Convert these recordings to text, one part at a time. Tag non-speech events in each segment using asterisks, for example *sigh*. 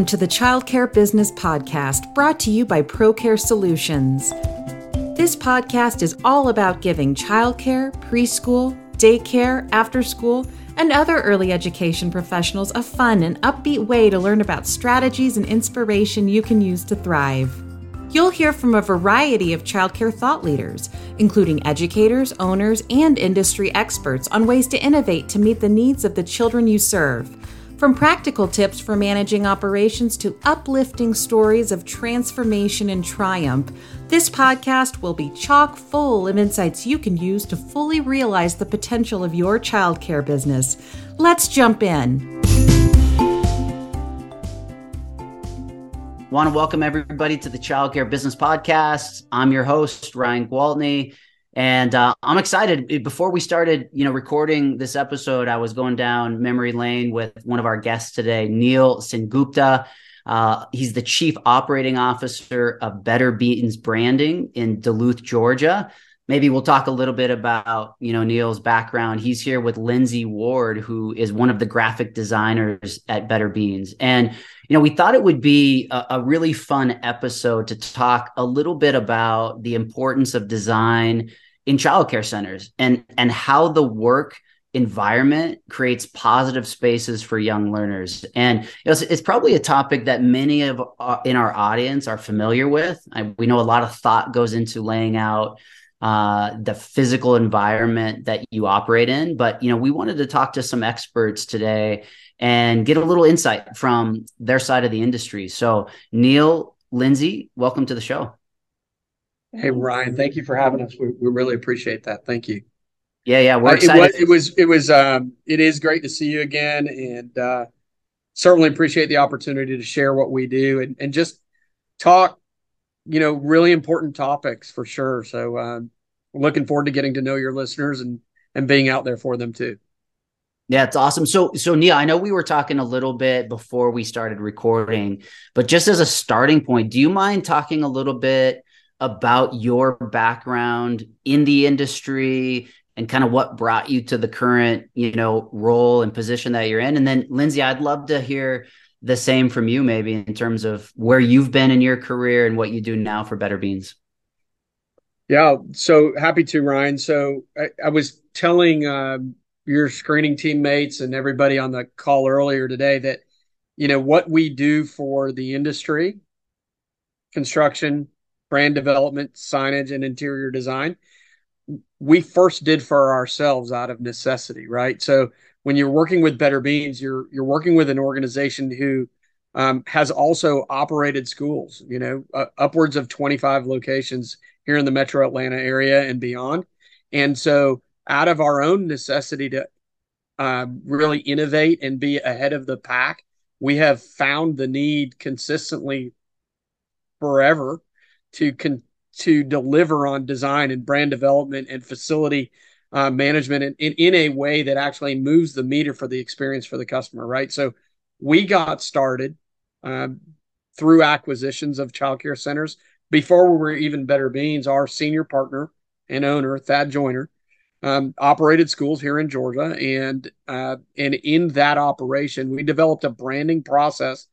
Welcome to the Childcare Business Podcast, brought to you by ProCare Solutions. This podcast is all about giving childcare, preschool, daycare, after school, and other early education professionals a fun and upbeat way to learn about strategies and inspiration you can use to thrive. You'll hear from a variety of childcare thought leaders, including educators, owners, and industry experts on ways to innovate to meet the needs of the children you serve from practical tips for managing operations to uplifting stories of transformation and triumph, this podcast will be chock full of insights you can use to fully realize the potential of your childcare business. Let's jump in. Want to welcome everybody to the Childcare Business Podcast. I'm your host, Ryan Gwaltney. And uh, I'm excited. Before we started, you know, recording this episode, I was going down memory lane with one of our guests today, Neel Sengupta. Uh, he's the chief operating officer of Better Beans Branding in Duluth, Georgia. Maybe we'll talk a little bit about, you know, Neel's background. He's here with Lyndsey Ward, who is one of the graphic designers at Better Beans. And, you know, we thought it would be a, a really fun episode to talk a little bit about the importance of design in childcare centers and and how the work environment creates positive spaces for young learners and it's, it's, probably a topic that many of uh, in our audience are familiar with I, we know a lot of thought goes into laying out uh, the physical environment that you operate in but you know we wanted to talk to some experts today and get a little insight from their side of the industry so neel lyndsey welcome to the show Hey Ryan, thank you for having us. We, we really appreciate that. Thank you. Yeah, yeah, we're excited. Uh, it, was, it was, it was, um, it is great to see you again, and uh, certainly appreciate the opportunity to share what we do and, and just talk, you know, really important topics for sure. So, um, looking forward to getting to know your listeners and and being out there for them too. Yeah, it's awesome. So, so Neel, I know we were talking a little bit before we started recording, but just as a starting point, do you mind talking a little bit? about your background in the industry and kind of what brought you to the current, you know, role and position that you're in. And then Lyndsey, I'd love to hear the same from you maybe in terms of where you've been in your career and what you do now for Better Beans. Yeah, so happy to, Ryan. So I, I was telling uh, your screening teammates and everybody on the call earlier today that, you know, what we do for the industry, construction, brand development, signage, and interior design, we first did for ourselves out of necessity, right? So when you're working with Better Beans, you're you're working with an organization who um, has also operated schools, you know, uh, upwards of 25 locations here in the metro Atlanta area and beyond. And so, out of our own necessity to uh, really innovate and be ahead of the pack, we have found the need consistently forever to con- to deliver on design and brand development and facility uh, management in, in, in a way that actually moves the meter for the experience for the customer, right? So we got started um, through acquisitions of childcare centers before we were even Better Beans. Our senior partner and owner, Thad Joyner, um, operated schools here in Georgia, and uh, and in that operation, we developed a branding process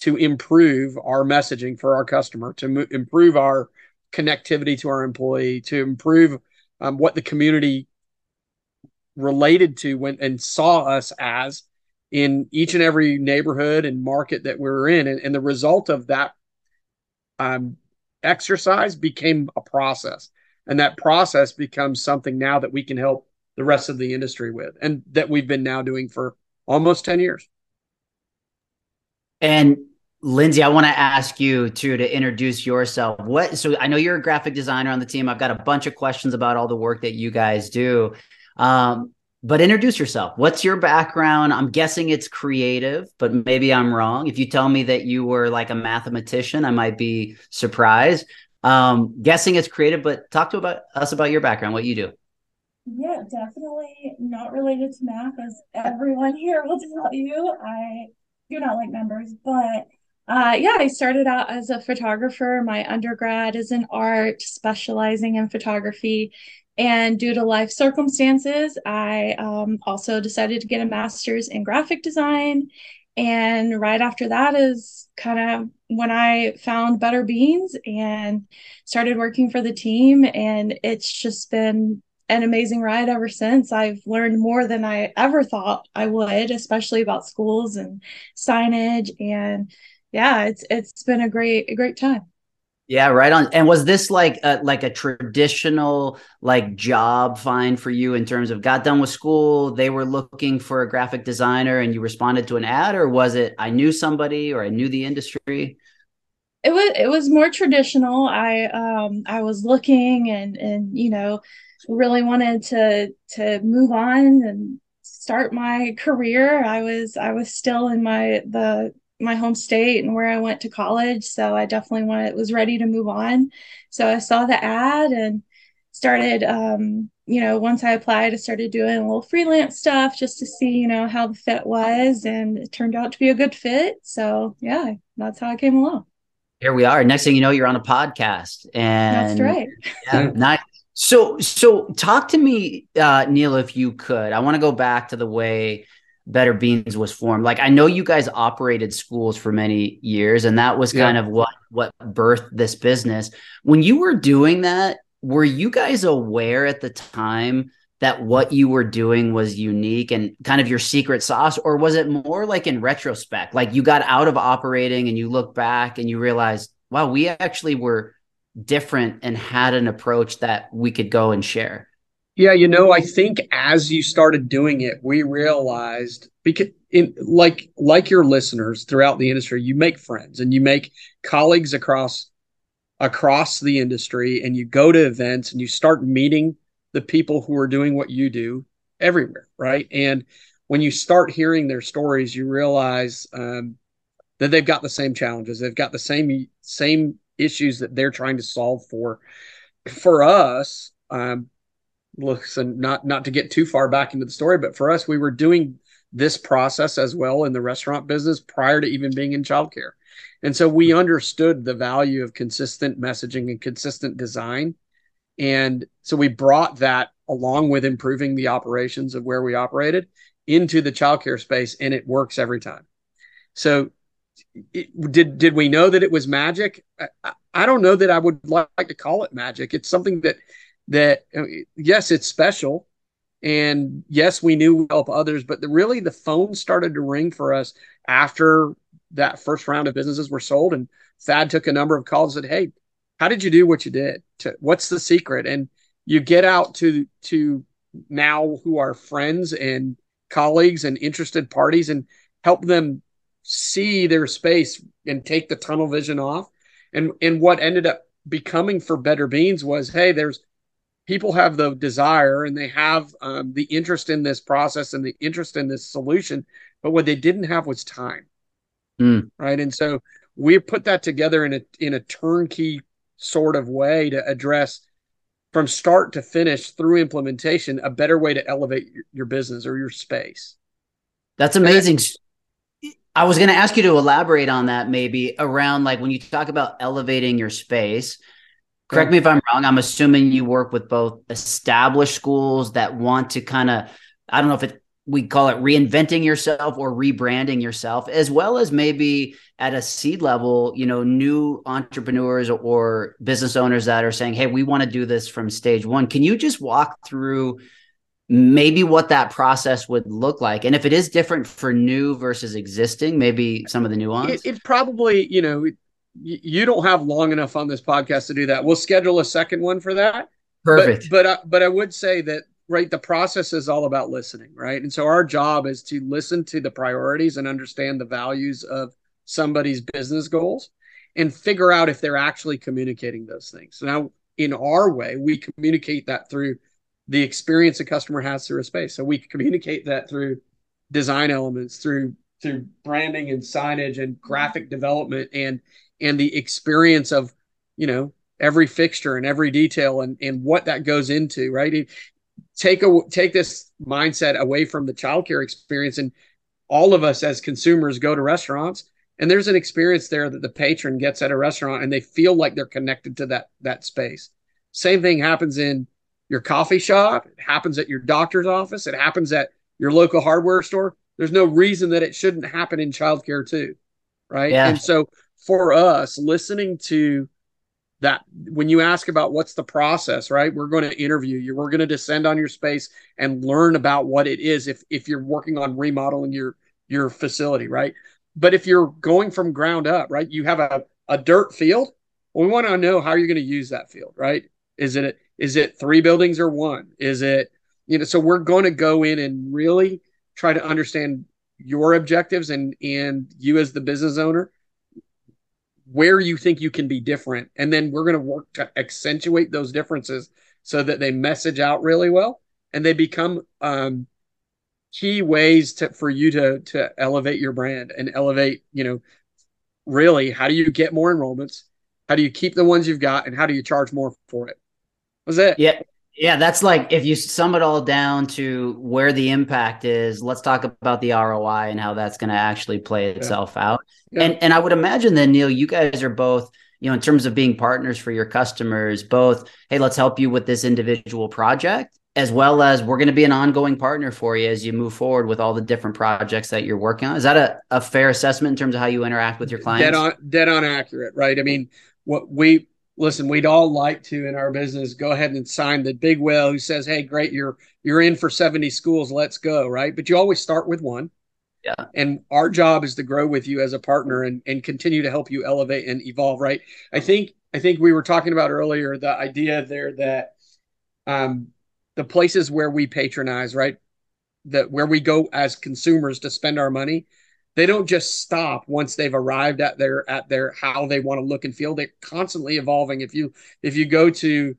to improve our messaging for our customer, to improve our connectivity to our employee, to improve um, what the community related to when and saw us as in each and every neighborhood and market that we are in. And, and the result of that um, exercise became a process. And that process becomes something now that we can help the rest of the industry with, and that we've been now doing for almost 10 years. And Lyndsey, I want to ask you too to introduce yourself. What so I know you're a graphic designer on the team. I've got a bunch of questions about all the work that you guys do. Um, but introduce yourself. What's your background? I'm guessing it's creative, but maybe I'm wrong. If you tell me that you were like a mathematician, I might be surprised. Um, guessing it's creative, but talk to about us about your background, what you do. Yeah, definitely not related to math, as everyone here will tell you. I do not like numbers, but uh, yeah, I started out as a photographer. My undergrad is in art, specializing in photography. And due to life circumstances, I um, also decided to get a master's in graphic design. And right after that is kind of when I found Better Beans and started working for the team. And it's just been an amazing ride ever since. I've learned more than I ever thought I would, especially about schools and signage. And yeah, it's it's been a great a great time. Yeah, right on. And was this like a, like a traditional like job find for you in terms of got done with school, they were looking for a graphic designer and you responded to an ad or was it I knew somebody or I knew the industry? It was it was more traditional. I um I was looking and and you know really wanted to to move on and start my career. I was I was still in my the my home state and where I went to college. So I definitely wanted was ready to move on. So I saw the ad and started um, you know, once I applied, I started doing a little freelance stuff just to see, you know, how the fit was and it turned out to be a good fit. So yeah, that's how I came along. Here we are. Next thing you know, you're on a podcast. And that's right. Yeah, nice. So so talk to me, uh, Neel, if you could. I want to go back to the way Better Beans was formed. Like I know you guys operated schools for many years, and that was kind yeah. of what what birthed this business. When you were doing that, were you guys aware at the time that what you were doing was unique and kind of your secret sauce, or was it more like in retrospect, like you got out of operating and you look back and you realized, wow, we actually were different and had an approach that we could go and share? Yeah, you know, I think as you started doing it, we realized because in like like your listeners throughout the industry, you make friends and you make colleagues across across the industry and you go to events and you start meeting the people who are doing what you do everywhere, right? And when you start hearing their stories, you realize um, that they've got the same challenges, they've got the same same issues that they're trying to solve for. For us, um, listen, not not to get too far back into the story, but for us, we were doing this process as well in the restaurant business prior to even being in childcare. And so we understood the value of consistent messaging and consistent design. And so we brought that along with improving the operations of where we operated into the childcare space, and it works every time. So it, did did we know that it was magic? I, I don't know that I would like to call it magic. It's something that that uh, yes, it's special, and yes, we knew we help others, but the, really the phone started to ring for us after that first round of businesses were sold, and Thad took a number of calls and said, "Hey, how did you do what you did? To, what's the secret?" And you get out to to now who are friends and colleagues and interested parties and help them see their space and take the tunnel vision off. And and what ended up becoming for Better Beans was, hey, there's people have the desire and they have um, the interest in this process and the interest in this solution, but what they didn't have was time. Mm. Right. And so we put that together in a in a turnkey sort of way to address from start to finish through implementation a better way to elevate your, your business or your space. That's amazing. I was going to ask you to elaborate on that maybe around like when you talk about elevating your space correct me if I'm wrong. I'm assuming you work with both established schools that want to kind of, I don't know if it, we call it reinventing yourself or rebranding yourself, as well as maybe at a seed level, you know, new entrepreneurs or business owners that are saying, Hey, we want to do this from stage one. Can you just walk through maybe what that process would look like? And if it is different for new versus existing, maybe some of the nuance? It, it probably, you know, you don't have long enough on this podcast to do that. We'll schedule a second one for that. Perfect. But but, uh, but I would say that right, the process is all about listening, right? And so our job is to listen to the priorities and understand the values of somebody's business goals and figure out if they're actually communicating those things. Now in our way, we communicate that through the experience a customer has through a space. So we communicate that through design elements, through through branding and signage and graphic development and and the experience of you know every fixture and every detail and and what that goes into right take a take this mindset away from the childcare experience and all of us as consumers go to restaurants and there's an experience there that the patron gets at a restaurant and they feel like they're connected to that that space same thing happens in your coffee shop it happens at your doctor's office it happens at your local hardware store there's no reason that it shouldn't happen in childcare too. Right. Yeah. And so for us, listening to that when you ask about what's the process, right? We're going to interview you. We're going to descend on your space and learn about what it is if if you're working on remodeling your your facility, right? But if you're going from ground up, right? You have a, a dirt field. We want to know how you're going to use that field, right? Is it is it three buildings or one? Is it you know? So we're going to go in and really try to understand your objectives and and you as the business owner where you think you can be different. And then we're going to work to accentuate those differences so that they message out really well and they become um, key ways to, for you to, to elevate your brand and elevate, you know, really how do you get more enrollments? How do you keep the ones you've got and how do you charge more for it? Was it? Yeah. Yeah, that's like if you sum it all down to where the impact is, let's talk about the ROI and how that's going to actually play itself yeah. out. Yeah. And and I would imagine then Neel, you guys are both, you know, in terms of being partners for your customers, both, hey, let's help you with this individual project as well as we're going to be an ongoing partner for you as you move forward with all the different projects that you're working on. Is that a, a fair assessment in terms of how you interact with your clients? Dead on, dead on accurate, right? I mean, what we listen, we'd all like to in our business go ahead and sign the big whale who says, "Hey, great, you're you're in for 70 schools, let's go," right? But you always start with one. Yeah. And our job is to grow with you as a partner and and continue to help you elevate and evolve, right? I think I think we were talking about earlier the idea there that um the places where we patronize, right? That where we go as consumers to spend our money, they don't just stop once they've arrived at their at their how they want to look and feel. They're constantly evolving. If you if you go to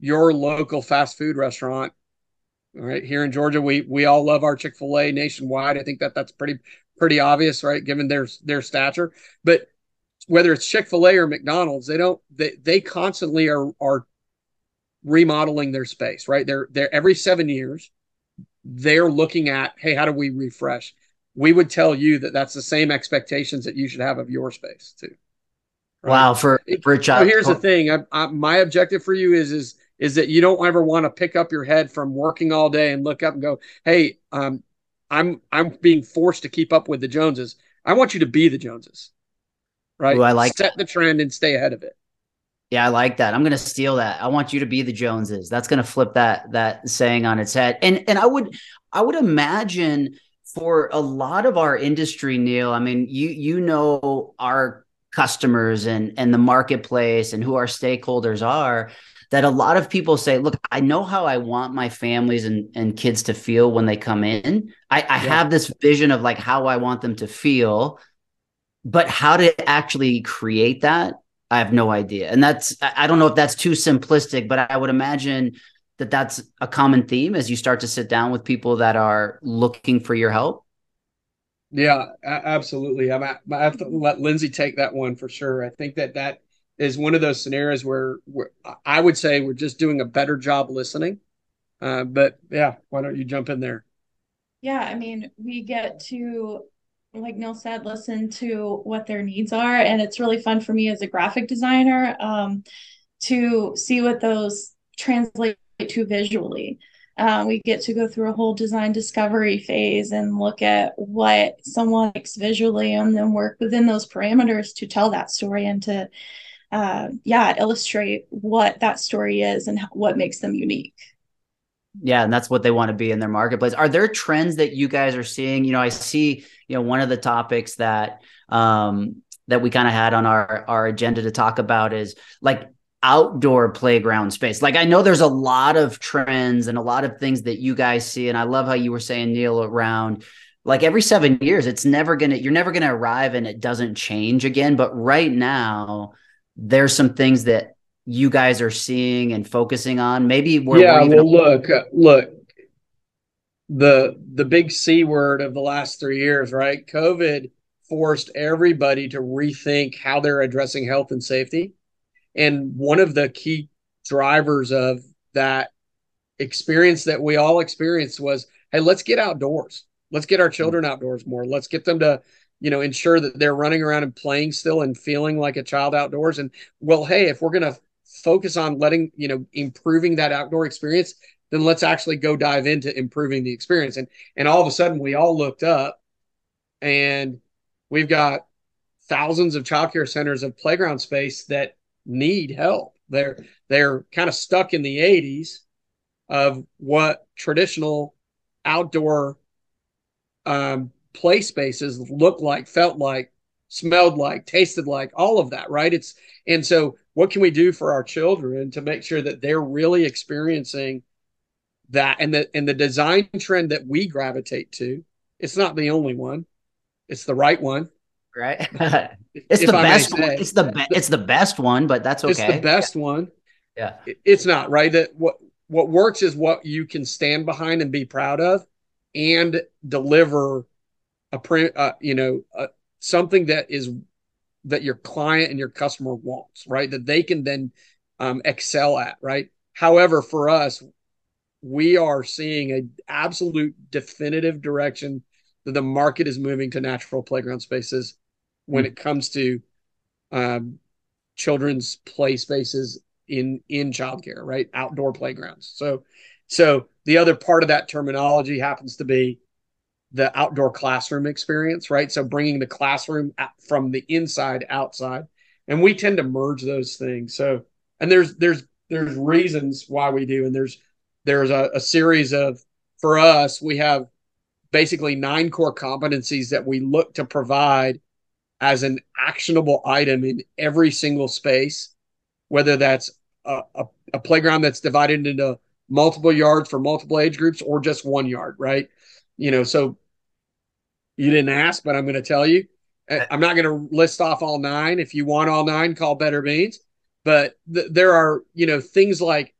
your local fast food restaurant right here in georgia we we all love our chick-fil-a nationwide. I think that that's pretty pretty obvious right given their their stature. But whether it's chick-fil-a or mcdonald's they don't they they constantly are are remodeling their space right? They're they're every seven years they're looking at hey how do we refresh we would tell you that that's the same expectations that you should have of your space too. Right? Wow, for for a child. So here's the thing: I, I, my objective for you is is is that you don't ever want to pick up your head from working all day and look up and go, "Hey, um, I'm I'm being forced to keep up with the Joneses." I want you to be the Joneses, right? Ooh, I like set the trend and stay ahead of it. Yeah, I like that. I'm going to steal that. I want you to be the Joneses. That's going to flip that that saying on its head. And and I would I would imagine for a lot of our industry, Neel, I mean, you you know our customers and and the marketplace and who our stakeholders are that a lot of people say, look, I know how I want my families and, and kids to feel when they come in. I, I yeah. have this vision of like how I want them to feel, but how to actually create that, I have no idea. And that's, I don't know if that's too simplistic, but I would imagine that that's a common theme as you start to sit down with people that are looking for your help? Yeah, absolutely. I'm, I have to let Lyndsey take that one for sure. I think that that is one of those scenarios where, where I would say we're just doing a better job listening. Uh, but yeah, why don't you jump in there? Yeah, I mean, we get to, like Neel said, listen to what their needs are. And it's really fun for me as a graphic designer um, to see what those translate to visually. Um, we get to go through a whole design discovery phase and look at what someone likes visually and then work within those parameters to tell that story and to uh, yeah illustrate what that story is and what makes them unique. Yeah and that's what they want to be in their marketplace. Are there trends that you guys are seeing? You know i see you know one of the topics that um that we kind of had on our our agenda to talk about is like outdoor playground space. Like I know there's a lot of trends and a lot of things that you guys see and I love how you were saying Neel around like every 7 years it's never going to you're never going to arrive and it doesn't change again, but right now there's some things that you guys are seeing and focusing on. Maybe we're Yeah, we're well look, uh, look the the big C word of the last 3 years, right? COVID forced everybody to rethink how they're addressing health and safety and one of the key drivers of that experience that we all experienced was hey, let's get outdoors. Let's get our children outdoors more. Let's get them to, you know, ensure that they're running around and playing still and feeling like a child outdoors. And well, hey, if we're going to focus on letting, you know, improving that outdoor experience, then let's actually go dive into improving the experience. And and all of a sudden we all looked up and we've got thousands of childcare centers of playground space that need help. They're they're kind of stuck in the 80s of what traditional outdoor um, play spaces look like, felt like, smelled like, tasted like, all of that, right? It's and so what can we do for our children to make sure that they're really experiencing that and the and the design trend that we gravitate to it's not the only one it's the right one right? *laughs* It's the best one. it's the be- it's the best one but that's okay it's the best one. Yeah. It's not right? That what what works is what you can stand behind and be proud of and deliver a print uh, you know uh, something that is that your client and your customer wants right? That they can then um, excel at right? However for us we are seeing a absolute definitive direction that the market is moving to natural playground spaces when mm. it comes to um, children's play spaces in in childcare, right? Outdoor playgrounds. So, so the other part of that terminology happens to be the outdoor classroom experience, right? So bringing the classroom from the inside outside, and we tend to merge those things. So, and there's there's there's reasons why we do, and there's there's a, a series of for us we have basically nine core competencies that we look to provide as an actionable item in every single space whether that's a, a, a, playground that's divided into multiple yards for multiple age groups or just one yard right? You know so you didn't ask but i'm going to tell you. I'm not going to list off all nine. If you want all nine call better beans. But th- there are you know things like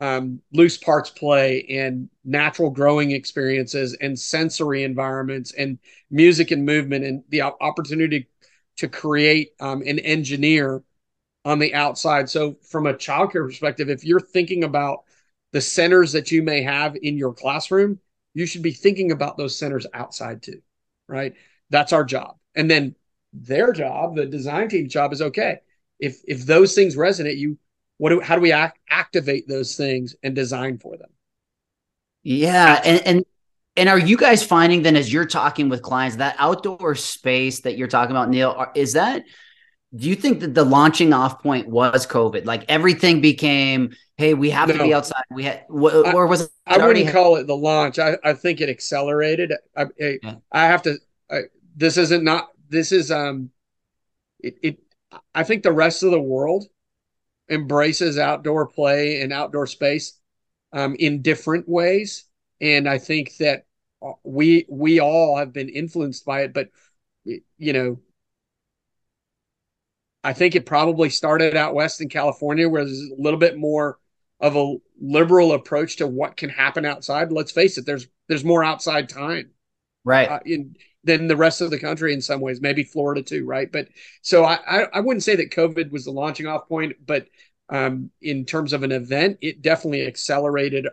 um, loose parts play and natural growing experiences and sensory environments and music and movement and the opportunity to create um, and engineer on the outside. So, from a childcare perspective, if you're thinking about the centers that you may have in your classroom, you should be thinking about those centers outside too, right? That's our job. And then their job, the design team job, is okay. If if those things resonate, you what do how do we act, activate those things and design for them yeah and and and are you guys finding then as you're talking with clients that outdoor space that you're talking about neel is that do you think that the launching off point was covid like everything became hey we have no. to be outside we had or was i, wouldn't call it the launch i, I think it accelerated i, I, yeah. I have to this isn't not this is um it, it i think the rest of the world embraces outdoor play and outdoor space um, in different ways, and I think that uh, we we all have been influenced by it. But you know, I think it probably started out west in California, where there's a little bit more of a liberal approach to what can happen outside. Let's face it, there's there's more outside time, right? Uh, in, than the rest of the country in some ways, maybe Florida too, right? But so I, I, wouldn't say that COVID was the launching off point, but um, in terms of an event, it definitely accelerated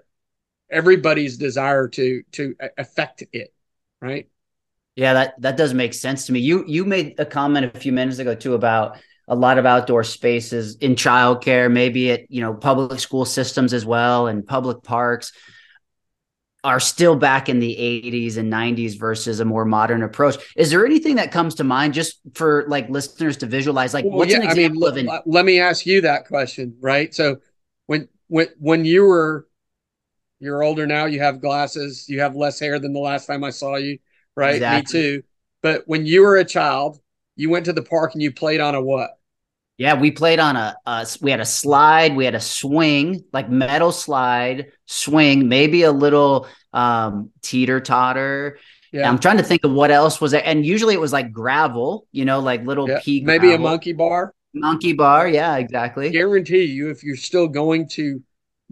everybody's desire to to affect it, right? Yeah, that that does make sense to me. You you made a comment a few minutes ago too about a lot of outdoor spaces in childcare, maybe at you know public school systems as well, and public parks are still back in the 80s and 90s versus a more modern approach. Is there anything that comes to mind just for like listeners to visualize like well, what's yeah, an example I mean, of an let me ask you that question, right? So when when when you were you're older now, you have glasses, you have less hair than the last time I saw you, right? Exactly. Me too. But when you were a child, you went to the park and you played on a what? Yeah, we played on a, a, we had a slide, we had a swing, like metal slide, swing, maybe a little um teeter totter. Yeah. I'm trying to think of what else was there. And usually it was like gravel, you know, like little yeah. pea maybe gravel. a monkey bar. Monkey bar, yeah, exactly. Guarantee you if you're still going to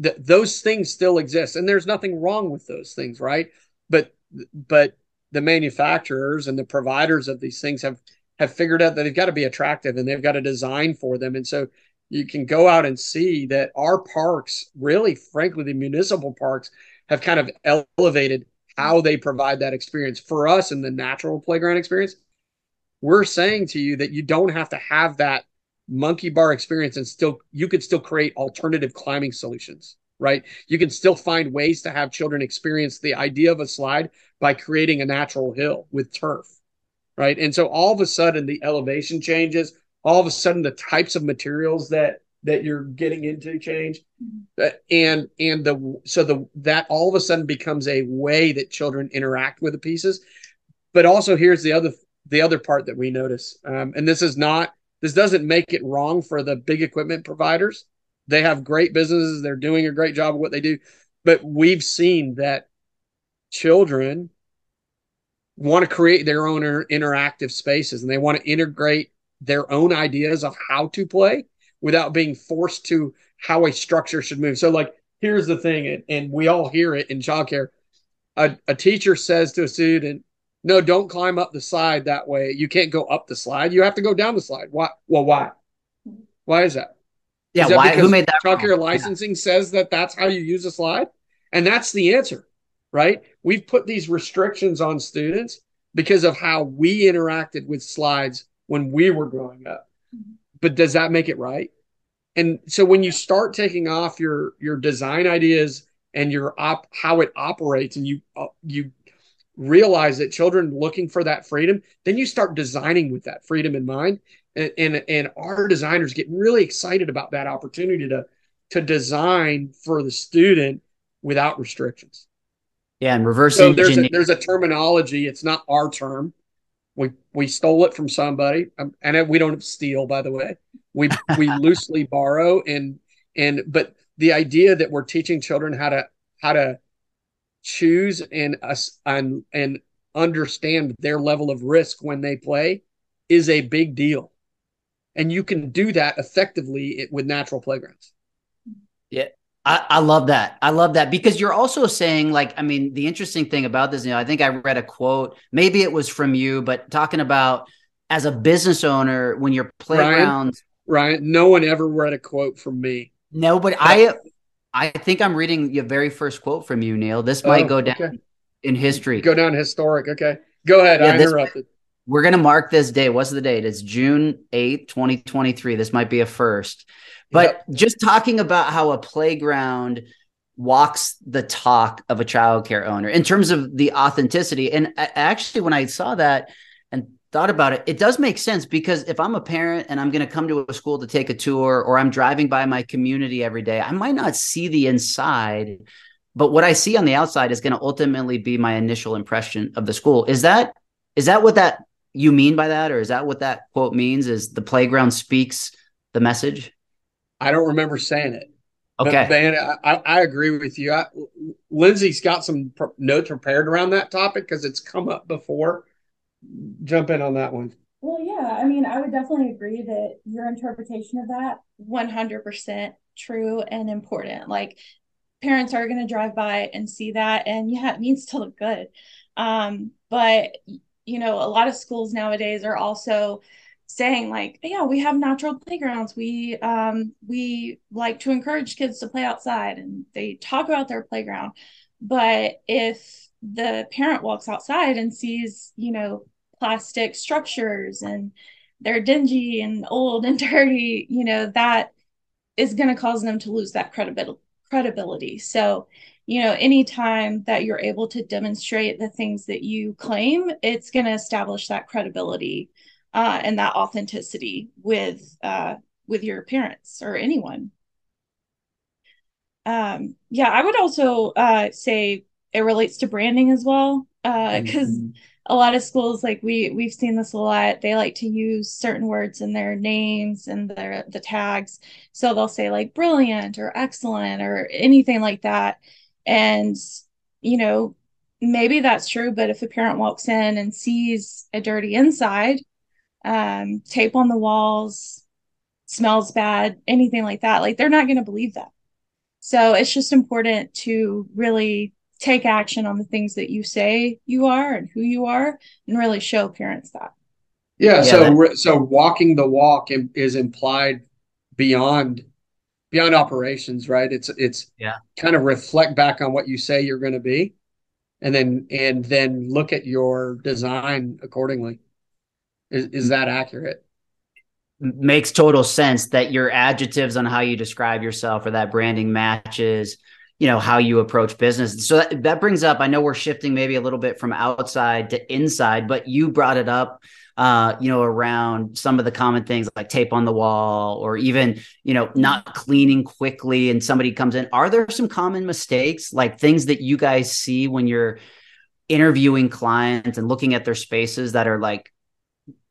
th- those things still exist and there's nothing wrong with those things, right? But but the manufacturers and the providers of these things have have figured out that they've got to be attractive and they've got to design for them. And so you can go out and see that our parks, really, frankly, the municipal parks have kind of elevated how they provide that experience. For us in the natural playground experience, we're saying to you that you don't have to have that monkey bar experience and still you could still create alternative climbing solutions right you can still find ways to have children experience the idea of a slide by creating a natural hill with turf right? And so all of a sudden the elevation changes. All of a sudden the types of materials that that you're getting into change, mm-hmm. and and the so the that all of a sudden becomes a way that children interact with the pieces. But also here's the other the other part that we notice, um, and this is not this doesn't make it wrong for the big equipment providers. They have great businesses. They're doing a great job of what they do. But we've seen that children want to create their own interactive spaces and they want to integrate their own ideas of how to play without being forced to how a structure should move. So, like, here's the thing, and, and we all hear it in childcare. A, a teacher says to a student, no, don't climb up the slide that way. You can't go up the slide. You have to go down the slide. Why? Well, why? Why is that? Yeah, is that why? Who made that? Childcare licensing yeah. says that that's how you use a slide, and that's the answer, right? We've put these restrictions on students because of how we interacted with slides when we were growing up. But does that make it right? And so when you start taking off your your design ideas and your op how it operates, and you uh, you realize that children looking for that freedom, then you start designing with that freedom in mind. And, and, and our designers get really excited about that opportunity to, to design for the student without restrictions. Yeah, and reversing. So there's a, there's a terminology. It's not our term. We we stole it from somebody, um, and we don't steal, by the way. We we *laughs* loosely borrow, and and but the idea that we're teaching children how to how to choose and us and and understand their level of risk when they play is a big deal and you can do that effectively with natural playgrounds yeah I, I, love that. I love that because you're also saying, like, I mean, the interesting thing about this, you know, I think I read a quote, maybe it was from you, but talking about as a business owner, when you're playground. Ryan, Ryan no one ever read a quote from me. No, but I I think I'm reading your very first quote from you, Neel. This might oh, go down okay. in history. Go down historic. Okay. Go ahead. Yeah, I interrupted. This, we're going to mark this day. What's the date? It's June 8th, 2023. This might be a first. But yep. just talking about how a playground walks the talk of a childcare owner in terms of the authenticity. And actually, when I saw that, and thought about it, it does make sense because if I'm a parent and I'm going to come to a school to take a tour or I'm driving by my community every day, I might not see the inside, but what I see on the outside is going to ultimately be my initial impression of the school. Is that is that what that you mean by that or is that what that quote means is the playground speaks the message? I don't remember saying it. Okay. But, man, I, I agree with you. I, Lyndsey's got some notes prepared around that topic because it's come up before jump in on that one. Well, yeah, I mean, I would definitely agree that your interpretation of that 100% true and important. Like parents are going to drive by and see that and yeah, it needs to look good. Um, but you know, a lot of schools nowadays are also saying like, yeah, we have natural playgrounds. We um we like to encourage kids to play outside and they talk about their playground. But if the parent walks outside and sees, you know, plastic structures and they're dingy and old and *laughs* dirty, you know, that is going to cause them to lose that credibility credibility. So, you know, anytime that you're able to demonstrate the things that you claim, it's going to establish that credibility uh, and that authenticity with uh, with your parents or anyone. Um, yeah, I would also uh, say it relates to branding as well because uh, mm-hmm. a lot of schools like we we've seen this a lot they like to use certain words in their names and their the tags so they'll say like brilliant or excellent or anything like that and you know maybe that's true but if a parent walks in and sees a dirty inside um, tape on the walls smells bad anything like that. Like they're not going to believe that. So it's just important to really take action on the things that you say you are and who you are and really show parents that. Yeah, yeah so that- so walking the walk is implied beyond beyond operations right? It's it's yeah. kind of reflect back on what you say you're going to be and then and then look at your design accordingly is, is that accurate? Makes total sense that your adjectives on how you describe yourself or that branding matches you know how you approach business. So that, that brings up i know we're shifting maybe a little bit from outside to inside but you brought it up uh, you know, around some of the common things like tape on the wall or even, you know, not cleaning quickly and somebody comes in. Are there some common mistakes, like things that you guys see when you're interviewing clients and looking at their spaces that are like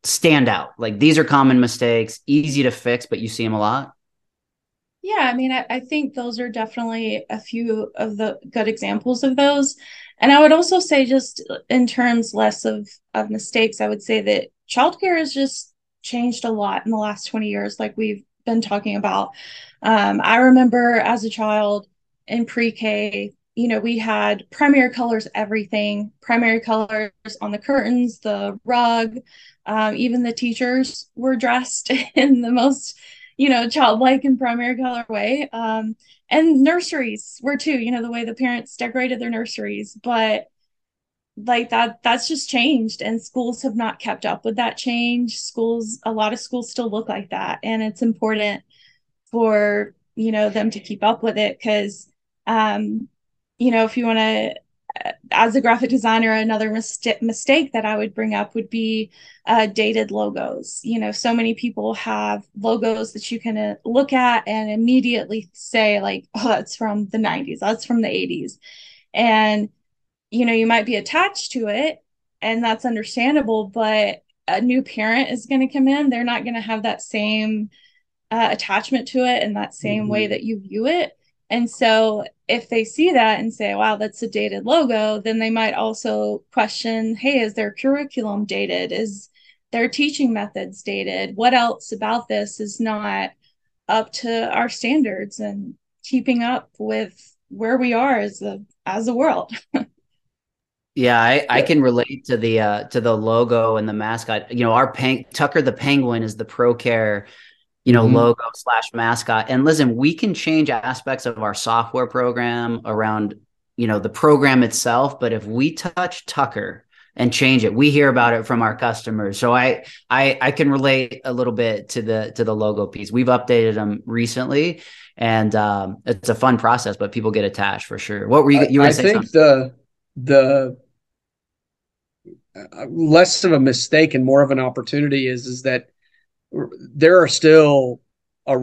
stand out? Like these are common mistakes, easy to fix, but you see them a lot? Yeah, I mean, I, I think those are definitely a few of the good examples of those. And I would also say, just in terms less of of mistakes, I would say that childcare has just changed a lot in the last 20 years, like we've been talking about. Um, I remember as a child in pre K, you know, we had primary colors, everything, primary colors on the curtains, the rug, um, even the teachers were dressed *laughs* in the most, you know, childlike and primary color way. Um, and nurseries were too, you know, the way the parents decorated their nurseries. But like that that's just changed and schools have not kept up with that change schools a lot of schools still look like that and it's important for you know them to keep up with it because um you know if you want to as a graphic designer another mistake mistake that i would bring up would be uh, dated logos you know so many people have logos that you can uh, look at and immediately say like oh that's from the 90s that's from the 80s and you know, you might be attached to it and that's understandable, but a new parent is going to come in, they're not going to have that same uh, attachment to it and that same mm-hmm. way that you view it. And so if they see that and say, wow, that's a dated logo, then they might also question, hey, is their curriculum dated? Is their teaching methods dated? What else about this is not up to our standards and keeping up with where we are as a as a world? *laughs* Yeah, I, I can relate to the uh, to the logo and the mascot. You know, our peng- Tucker the Penguin is the ProCare, you know, mm-hmm. logo slash mascot. And listen, we can change aspects of our software program around, you know, the program itself. But if we touch Tucker and change it, we hear about it from our customers. So I I I can relate a little bit to the to the logo piece. We've updated them recently, and um, it's a fun process. But people get attached for sure. What were you? You were I think something? the the less of a mistake and more of an opportunity is is that there are still a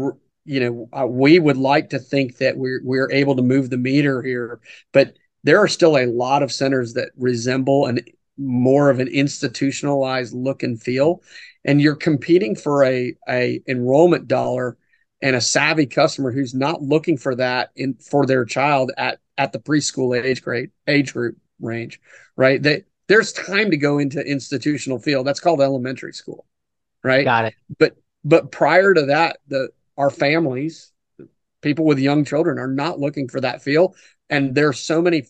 you know we would like to think that we're we're able to move the meter here but there are still a lot of centers that resemble an more of an institutionalized look and feel. And you're competing for a a enrollment dollar and a savvy customer who's not looking for that in for their child at at the preschool age grade age group range right? They there's time to go into institutional field. That's called elementary school, right? Got it. But but prior to that, the our families, people with young children, are not looking for that feel, and there's so many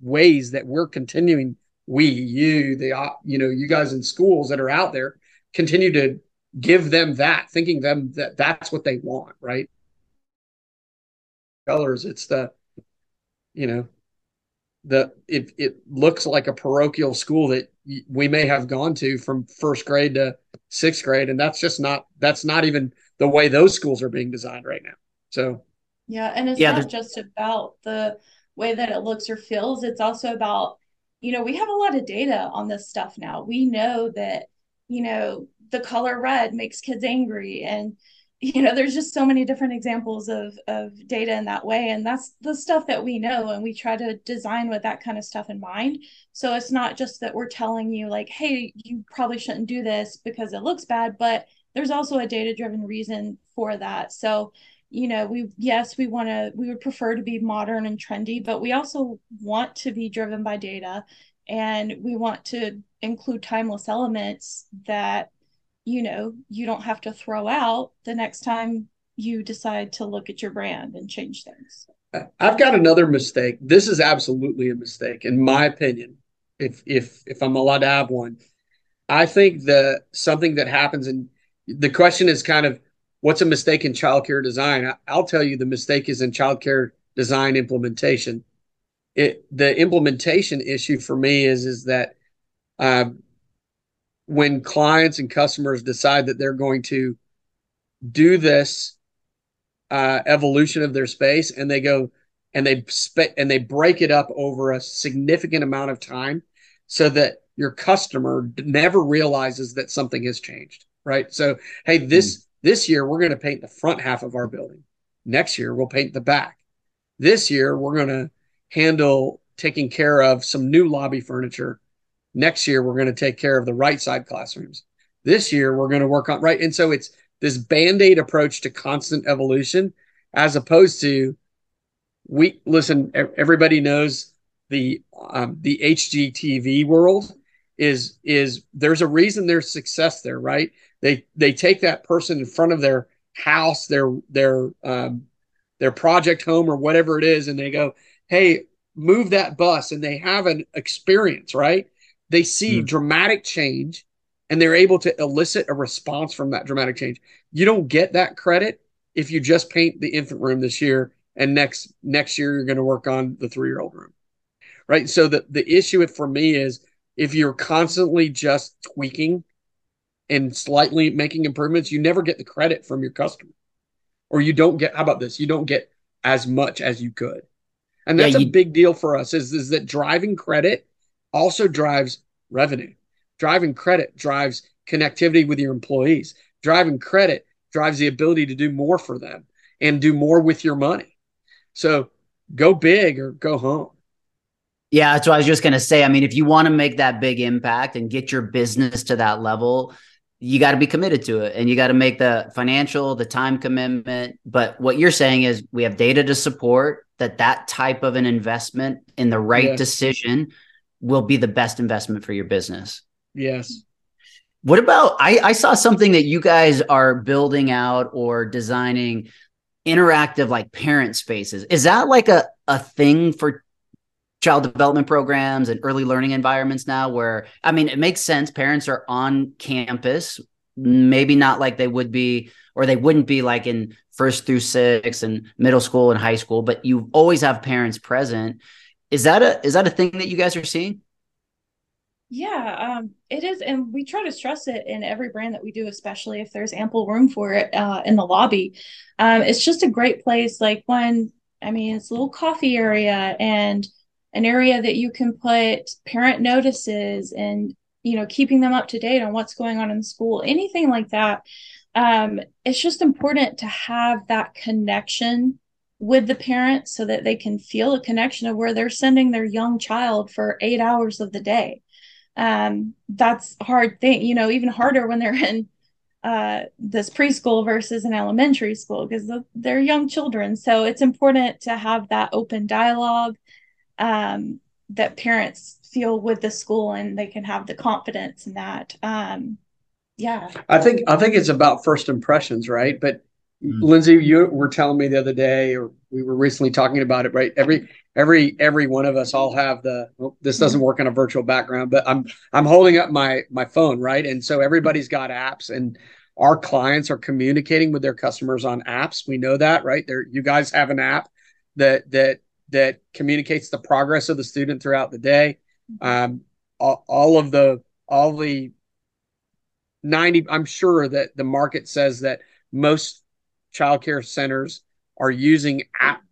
ways that we're continuing. We, you, the uh, you know, you guys in schools that are out there, continue to give them that, thinking them that that's what they want, right? Colors, it's the, you know, the it it looks like a parochial school that we may have gone to from first grade to sixth grade, and that's just not that's not even the way those schools are being designed right now. So yeah, and it's yeah, not just about the way that it looks or feels. It's also about you know we have a lot of data on this stuff now. We know that you know the color red makes kids angry and you know there's just so many different examples of of data in that way. And that's the stuff that we know and we try to design with that kind of stuff in mind. So it's not just that we're telling you like hey you probably shouldn't do this because it looks bad but there's also a data driven reason for that. So you know we yes we want to we would prefer to be modern and trendy but we also want to be driven by data. And we want to include timeless elements that you know you don't have to throw out the next time you decide to look at your brand and change things. I've got another mistake. This is absolutely a mistake in my opinion if if if i'm allowed to have one. I think that something that happens and the question is kind of what's a mistake in childcare design? I'll tell you the mistake is in childcare design implementation. It the implementation issue for me is is that um, when clients and customers decide that they're going to do this uh, evolution of their space and they go and they spe- and they break it up over a significant amount of time so that your customer never realizes that something has changed right? So hey this mm. this year we're going to paint the front half of our building. Next year we'll paint the back. This year we're going to handle taking care of some new lobby furniture next year we're going to take care of the right side classrooms. This year we're going to work on right and so it's this band-aid approach to constant evolution as opposed to we listen everybody knows the um, the hgtv world is is there's a reason there's success there right? They they take that person in front of their house their their um, their project home or whatever it is and they go hey move that bus and they have an experience right they see mm. dramatic change and they're able to elicit a response from that dramatic change. You don't get that credit if you just paint the infant room this year and next next year you're going to work on the 3-year-old room. Right? So the the issue for me is if you're constantly just tweaking and slightly making improvements, you never get the credit from your customer. Or you don't get how about this? You don't get as much as you could. And that's yeah, you, a big deal for us is, is that driving credit also drives revenue. Driving credit drives connectivity with your employees. Driving credit drives the ability to do more for them and do more with your money. So go big or go home. Yeah, that's what I was just going to say. I mean, if you want to make that big impact and get your business to that level, you got to be committed to it and you got to make the financial, the time commitment. But what you're saying is we have data to support that that type of an investment in the right decision will be the best investment for your business. Yes. What about I, I saw something that you guys are building out or designing interactive like parent spaces. Is that like a, a thing for child development programs and early learning environments now where I mean it makes sense parents are on campus maybe not like they would be or they wouldn't be like in first through six and middle school and high school but you always have parents present is that a is that a thing that you guys are seeing yeah, um, it is, and we try to stress it in every brand that we do, especially if there's ample room for it uh, in the lobby. Um, it's just a great place. Like when, I mean, it's a little coffee area and an area that you can put parent notices and you know keeping them up to date on what's going on in school, anything like that. Um, it's just important to have that connection with the parent so that they can feel a connection of where they're sending their young child for eight hours of the day um, that's a hard thing, you know, even harder when they're in uh, this preschool versus an elementary school because they're young children. So it's important to have that open dialogue um, that parents feel with the school and they can have the confidence in that. Um, yeah. I think I think it's about first impressions, right? But Mm-hmm. Lyndsey, you were telling me the other day, or we were recently talking about it, right? Every every every one of us all have the well, this doesn't work on a virtual background, but I'm I'm holding up my my phone, right? And so everybody's got apps and our clients are communicating with their customers on apps. We know that, right? There you guys have an app that that that communicates the progress of the student throughout the day. Um, all, all of the all the 90 I'm sure that the market says that most childcare centers are using app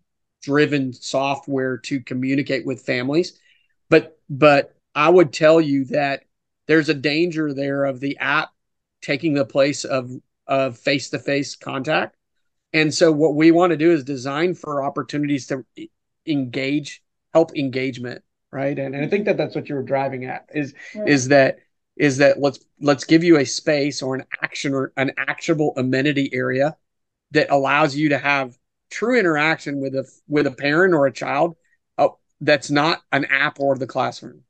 driven software to communicate with families. But but I would tell you that there's a danger there of the app taking the place of of face to face contact. And so what we want to do is design for opportunities to engage, help engagement, right? And, and I think that that's what you were driving at is right. is that is that let's let's give you a space or an action or an actionable amenity area that allows you to have true interaction with a with a parent or a child uh, that's not an app or the classroom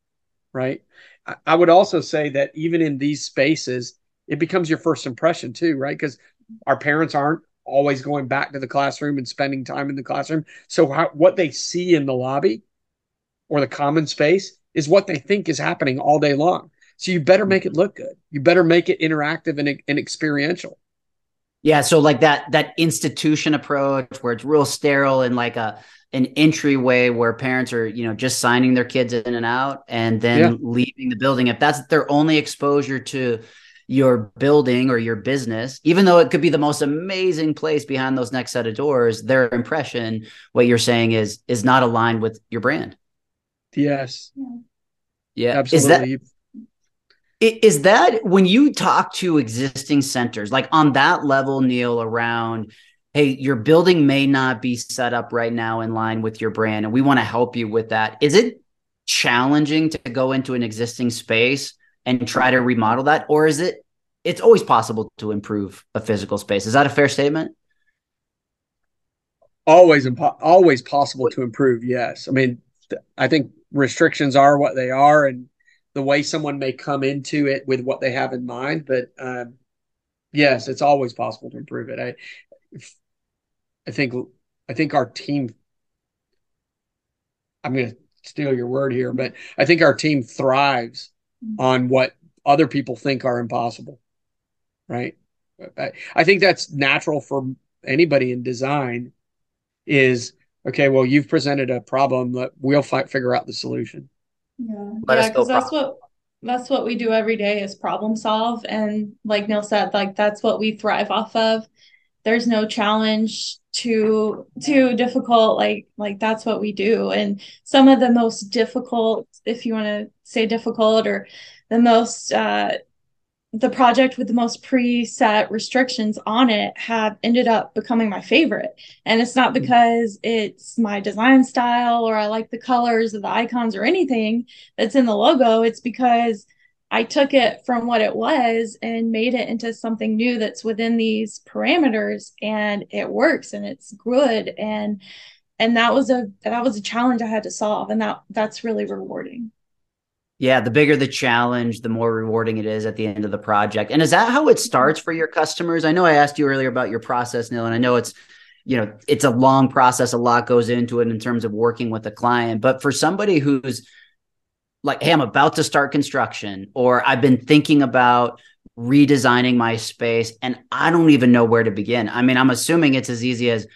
right? I, I would also say that even in these spaces it becomes your first impression too right? Because our parents aren't always going back to the classroom and spending time in the classroom. So how, what they see in the lobby or the common space is what they think is happening all day long. So you better make it look good. You better make it interactive and, and experiential yeah, so like that that institution approach where it's real sterile and like a an entryway where parents are, you know, just signing their kids in and out and then yeah. leaving the building. If that's their only exposure to, your building or your business, even though it could be the most amazing place behind those next set of doors, their impression, what you're saying is is not aligned with your brand. Yes. Yeah. Absolutely. Is that when you talk to existing centers, like on that level, Neel, around, hey, your building may not be set up right now in line with your brand, and we want to help you with that. Is it challenging to go into an existing space and try to remodel that? Or is it it's always possible to improve a physical space. Is that a fair statement? Always impo- always possible to improve yes. I mean th- i think restrictions are what they are and the way someone may come into it with what they have in mind but um, yes it's always possible to improve it i i think i think our team i'm going to steal your word here but i think our team thrives on what other people think are impossible. Right. I, I think that's natural for anybody in design is okay, well, you've presented a problem we'll fi- figure out the solution. Yeah. Let yeah, because that's what that's what we do every day is problem solve. And like Neel said, like that's what we thrive off of. There's no challenge too too difficult. Like like that's what we do. And some of the most difficult, if you want to say difficult or the most uh, the project with the most preset restrictions on it have ended up becoming my favorite. And it's not hmm. because it's my design style or I like the colors of the icons or anything that's in the logo. It's because I took it from what it was and made it into something new that's within these parameters and it works and it's good and and that was a that was a challenge I had to solve and that that's really rewarding. Yeah, the bigger the challenge, the more rewarding it is at the end of the project. And is that how it starts for your customers? I know I asked you earlier about your process, Neel, and I know it's you know it's a long process a lot goes into it in terms of working with a client but for somebody who's like hey i'm about to start construction or i've been thinking about redesigning my space and i don't even know where to begin i mean i'm assuming it's as easy as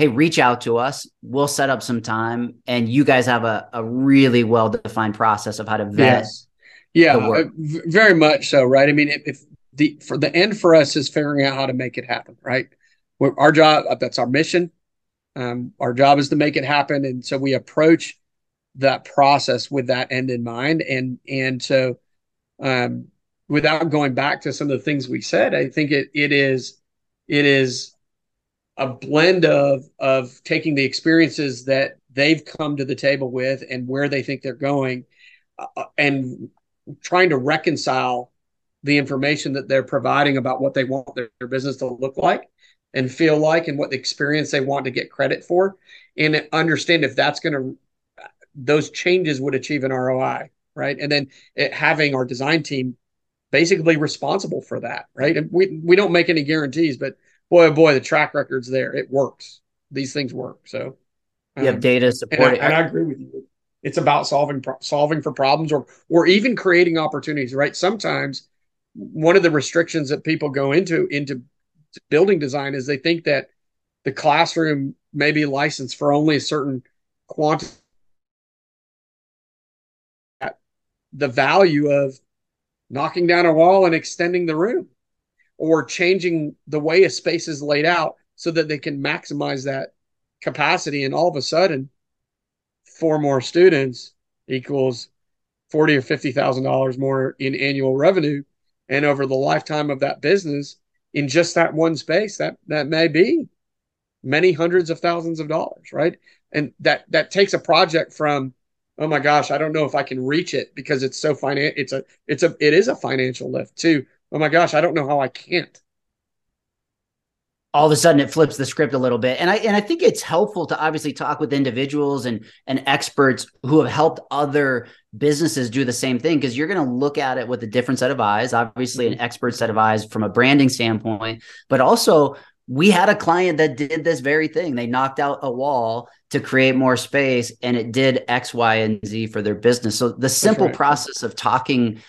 hey, reach out to us. We'll set up some time, and you guys have a, a really well defined process of how to vet. Yes. Yeah, uh, very much so. Right. I mean, if, if, the for the end for us is figuring out how to make it happen. Right. We're, our job uh, that's our mission. Um, our job is to make it happen, and so we approach that process with that end in mind. And and so, um, without going back to some of the things we said, I think it it is it is a blend of of taking the experiences that they've come to the table with and where they think they're going uh, uh, and trying to reconcile the information that they're providing about what they want their, their, business to look like and feel like and what the experience they want to get credit for and understand if that's going to those changes would achieve an ROI right? And then it, having our design team basically responsible for that right? And we we don't make any guarantees but boy, oh boy, the track record's there. It works. These things work. So you have um, data supporting. And, and, I agree with you. It's about solving solving for problems or or even creating opportunities. Right. Sometimes one of the restrictions that people go into into building design is they think that the classroom may be licensed for only a certain quantity. The value of knocking down a wall and extending the room or changing the way a space is laid out so that they can maximize that capacity. And all of a sudden, four more students equals forty or fifty thousand dollars more in annual revenue. And over the lifetime of that business, in just that one space, that that may be many hundreds of thousands of dollars, right? And that that takes a project from, oh my gosh, I don't know if I can reach it because it's so finan- it's a it's a it is a financial lift too oh my gosh, I don't know how I can't. All of a sudden, it flips the script a little bit, and I and I think it's helpful to obviously talk with individuals and and experts who have helped other businesses do the same thing because you're going to look at it with a different set of eyes, obviously an mm-hmm. expert set of eyes from a branding standpoint, but also we had a client that did this very thing. They knocked out a wall to create more space and it did X, Y, and Z for their business. So the simple right. process of talking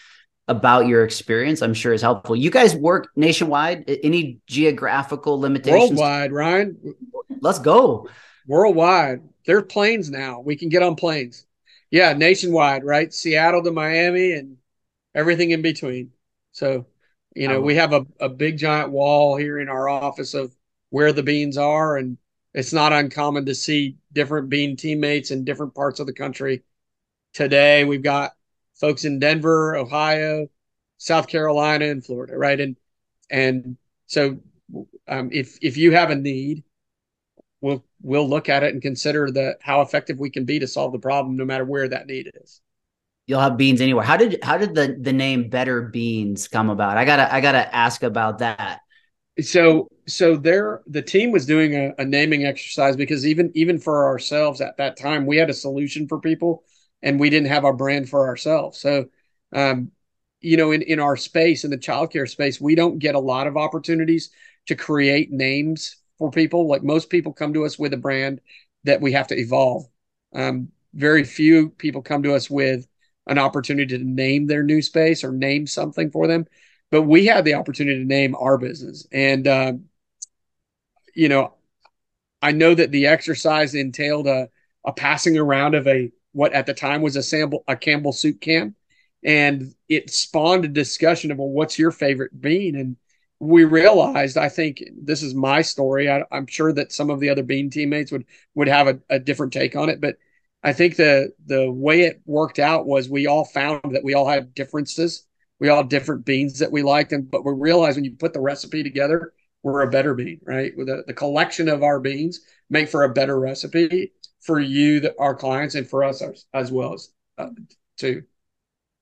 about your experience, I'm sure is helpful. You guys work nationwide. Any geographical limitations? Worldwide, Ryan. Let's go. Worldwide. There's planes now. We can get on planes. Yeah, nationwide, right? Seattle to Miami and everything in between. So You know, we have a, a big giant wall here in our office of where the beans are, and it's not uncommon to see different bean teammates in different parts of the country. Today, we've got folks in Denver, Ohio, South Carolina, and Florida, right? And and so, um, if if you have a need, we'll we'll look at it and consider the how effective we can be to solve the problem, no matter where that need is. You'll have beans anywhere. How did how did the the name Better Beans come about? I gotta I gotta ask about that. So so there the team was doing a, a naming exercise because even even for ourselves at that time we had a solution for people and we didn't have our brand for ourselves. So um, you know, in, in our space, in the childcare space, we don't get a lot of opportunities to create names for people. Like most people come to us with a brand that we have to evolve. Um, very few people come to us with an opportunity to name their new space or name something for them. But we had the opportunity to name our business. And, uh, you know, I know that the exercise entailed a, a passing around of a what at the time was a sample a Campbell soup can. And it spawned a discussion of well what's your favorite bean? And we realized i think this is my story. I, am sure that some of the other bean teammates would would have a, a, different take on it. But i think the the way it worked out was we all found that we all had differences. We all different beans that we liked. And but we realized when you put the recipe together we're a better bean right? With the, the collection of our beans make for a better recipe for you the, our clients and for us as, as well as uh, too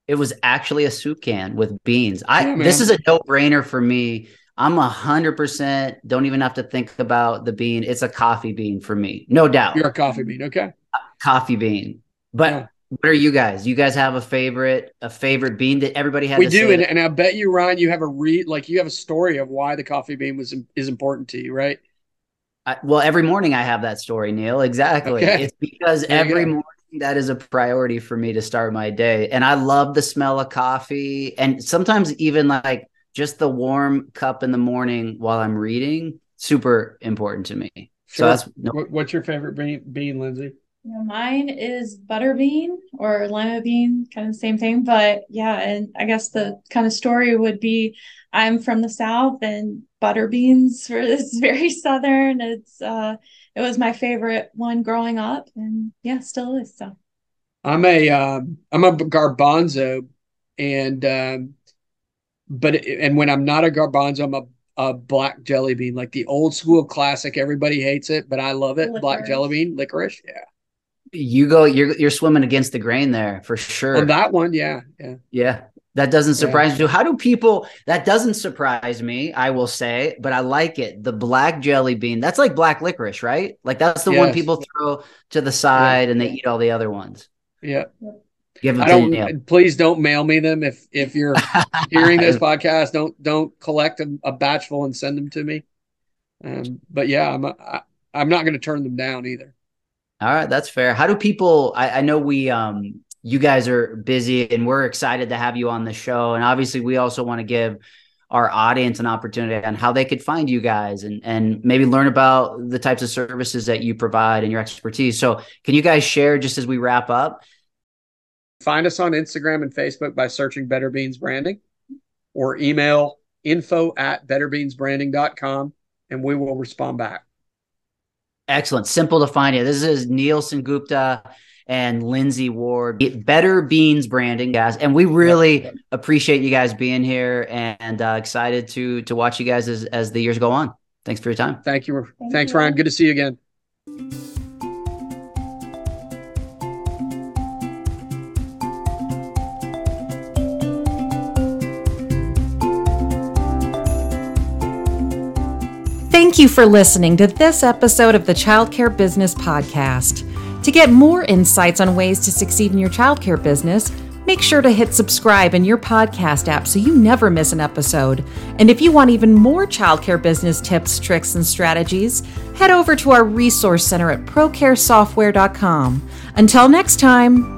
it was actually a soup can with beans. I yeah, this is a no brainer for me. I'm a hundred percent. Don't even have to think about the bean. It's a coffee bean for me, no doubt. You're a coffee bean, okay? coffee bean. But yeah. what are you guys? You guys have a favorite a favorite bean that everybody has? We do, and, and, I bet you, Ryan, you have a read like you have a story of why the coffee bean was is important to you, right? I, well, every morning I have that story, Neel. Exactly. Okay. It's because every morning that is a priority for me to start my day. And I love the smell of coffee and sometimes even like just the warm cup in the morning while I'm reading, super important to me. Sure. So that's no- what's your favorite bean, bean Lyndsey? Yeah, mine is butter bean or lima bean, kind of the same thing. But yeah, and I guess the kind of story would be I'm from the South and butter beans *laughs* for this very Southern. It's uh it was my favorite one growing up, and yeah, still is. So I'm a um, I'm um, a garbanzo, and um, but and when I'm not a garbanzo, I'm a a black jelly bean, like the old school classic. Everybody hates it, but I love it. Licorice. Black jelly bean, licorice. Yeah. You go. You're you're swimming against the grain there for sure. On that one, yeah, yeah, yeah. That doesn't surprise me. How do people? That doesn't surprise me. I will say, but I like it. The black jelly bean. That's like black licorice, right? Like that's the yes. one people throw to the side yeah. and they eat all the other ones. Yeah. Give them I don't, please don't mail me them if if you're *laughs* hearing this podcast. Don't don't collect a, a batch full and send them to me. Um, but yeah, I'm a, I, I'm not going to turn them down either. All right, that's fair. How do people? I, I know we um you guys are busy and we're excited to have you on the show. And obviously, we also want to give our audience an opportunity on how they could find you guys and and maybe learn about the types of services that you provide and your expertise. So, can you guys share just as we wrap up? Find us on Instagram and Facebook by searching Better Beans Branding or email info at betterbeansbranding.com and we will respond back. Excellent. Simple to find it. This is Neel Sengupta and Lyndsey Ward. Better Beans branding, guys, and we really appreciate you guys being here and uh, excited to to watch you guys as as the years go on. Thanks for your time. Thank you. Thank Thanks, you. Ryan. Good to see you again. Thank you for listening to this episode of the Childcare Business Podcast. To get more insights on ways to succeed in your childcare business, make sure to hit subscribe in your podcast app so you never miss an episode. And if you want even more childcare business tips, tricks, and strategies, head over to our resource center at procaresoftware.com. Until next time.